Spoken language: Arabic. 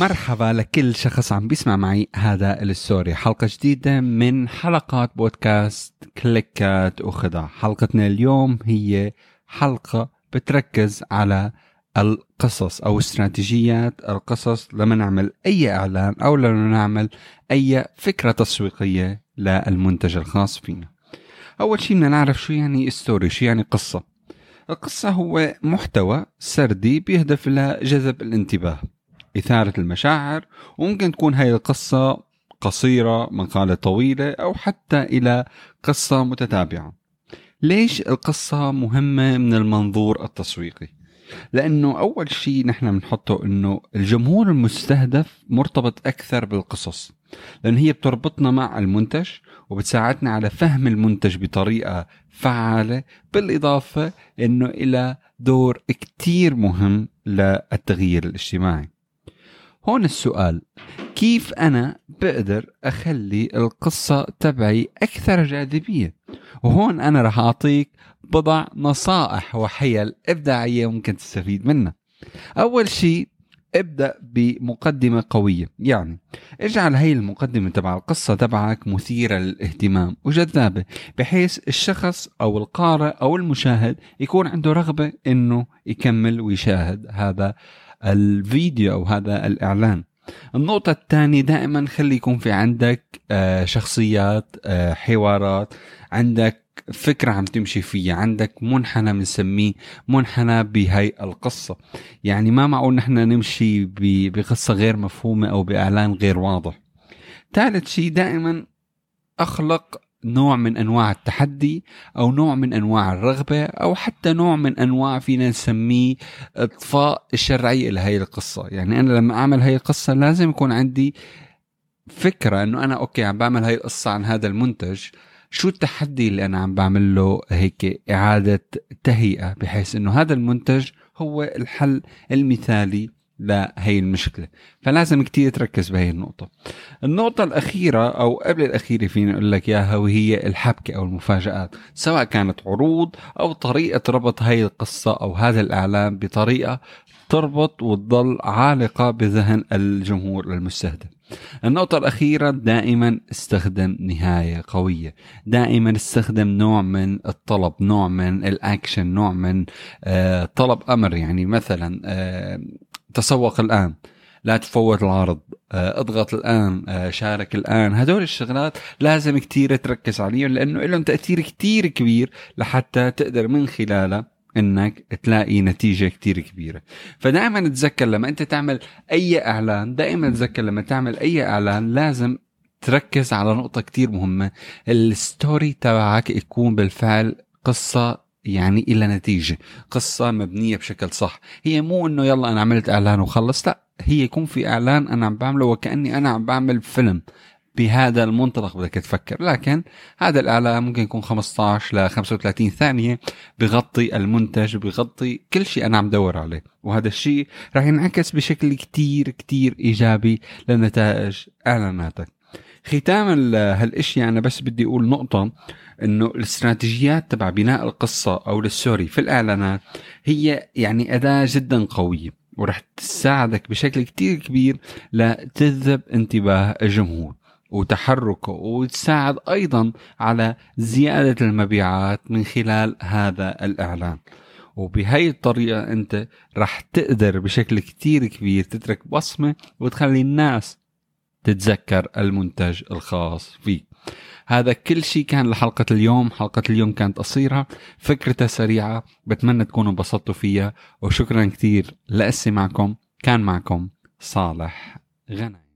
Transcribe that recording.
مرحبا لكل شخص عم بيسمع معي هذا ال story حلقة جديدة من حلقات بودكاست كليكات وخدع حلقتنا اليوم هي حلقة بتركز على القصص أو استراتيجيات القصص لما نعمل أي إعلان أو لما نعمل أي فكرة تسويقية للمنتج الخاص فينا. أول شيء بدنا نعرف شو يعني story شو يعني قصة. القصة هو محتوى سردي بيهدف إلى جذب الانتباه. إثارة المشاعر وممكن تكون هاي القصة قصيرة مقالة طويلة أو حتى إلى قصة متتابعة ليش القصة مهمة من المنظور التسويقي؟ لأنه أول شيء نحن بنحطه أنه الجمهور المستهدف مرتبط أكثر بالقصص لأن هي بتربطنا مع المنتج وبتساعدنا على فهم المنتج بطريقة فعالة بالإضافة أنه إلى دور كتير مهم للتغيير الاجتماعي هون السؤال كيف أنا بقدر أخلي القصة تبعي أكثر جاذبية؟ وهون أنا رح أعطيك بضع نصائح وحيل إبداعية ممكن تستفيد منها. أول شيء ابدأ بمقدمة قوية. يعني اجعل هي المقدمة تبع القصة تبعك مثيرة للاهتمام وجذابة بحيث الشخص أو القارئ أو المشاهد يكون عنده رغبة إنه يكمل ويشاهد هذا الفيديو أو هذا الإعلان. النقطة الثانية دائما خلي يكون في عندك آه، شخصيات آه، حوارات عندك فكرة عم تمشي فيها عندك منحنى بنسميه منحنى بهي القصة. يعني ما معقول نحن نمشي بقصة غير مفهومة أو بإعلان غير واضح. ثالث شيء دائما أخلق نوع من أنواع التحدي أو نوع من أنواع الرغبة أو حتى نوع من أنواع فينا نسميه إطفاء الشرعية لهي القصة. يعني أنا لما أعمل هي القصة لازم يكون عندي فكرة إنه أنا أوكي عم بعمل هاي القصة عن هذا المنتج. شو التحدي اللي أنا عم بعمل له؟ هيك إعادة تهيئة بحيث إنه هذا المنتج هو الحل المثالي لهي المشكلة. فلازم كتير تركز بهي النقطة. النقطة الأخيرة أو قبل الأخيرة فيني أقول لك إياها وهي الحبكة أو المفاجآت سواء كانت عروض أو طريقة ربط هي القصة أو هذا الإعلان بطريقة تربط وتضل عالقة بذهن الجمهور المستهدف. النقطة الأخيرة دائما استخدم نهاية قوية. دائما استخدم نوع من الطلب نوع من الأكشن نوع من آه طلب أمر. يعني مثلا آه تسوق الآن. لا تفوت العرض. آه، اضغط الآن. آه، شارك الآن. هدول الشغلات لازم كتير تركز عليهم لأنه لهم تأثير كتير كبير لحتى تقدر من خلالها إنك تلاقي نتيجة كتير كبيرة. فدائما تذكر لما أنت تعمل أي إعلان دائما تذكر لما تعمل أي إعلان لازم تركز على نقطة كتير مهمة. الستوري تبعك يكون بالفعل قصة يعني إلى نتيجة. قصة مبنية بشكل صح. هي مو إنه يلا أنا عملت إعلان وخلص لا هي يكون في إعلان أنا عم بعمله وكأني أنا عم بعمل فيلم بهذا المنطلق بدك تفكر. لكن هذا الإعلان ممكن يكون 15 ل 35 ثانية بغطي المنتج بغطي كل شيء أنا عم دور عليه. وهذا الشيء راح ينعكس بشكل كتير كتير إيجابي لنتائج إعلاناتك. ختام هالاشياء أنا بس بدي أقول نقطة إنه الاستراتيجيات تبع بناء القصة أو السوري في الإعلانات هي يعني أداة جدا قوية ورح تساعدك بشكل كتير كبير لتجذب انتباه الجمهور وتحركه وتساعد أيضا على زيادة المبيعات من خلال هذا الإعلان. وبهي الطريقة أنت رح تقدر بشكل كتير كبير تترك بصمة وتخلي الناس تتذكر المنتج الخاص فيك هذا كل شيء كان لحلقة اليوم. حلقة اليوم كانت قصيرة فكرتها سريعة. بتمنى تكونوا انبسطتوا فيها. وشكرا كثير لأسي معكم كان معكم صالح غنايم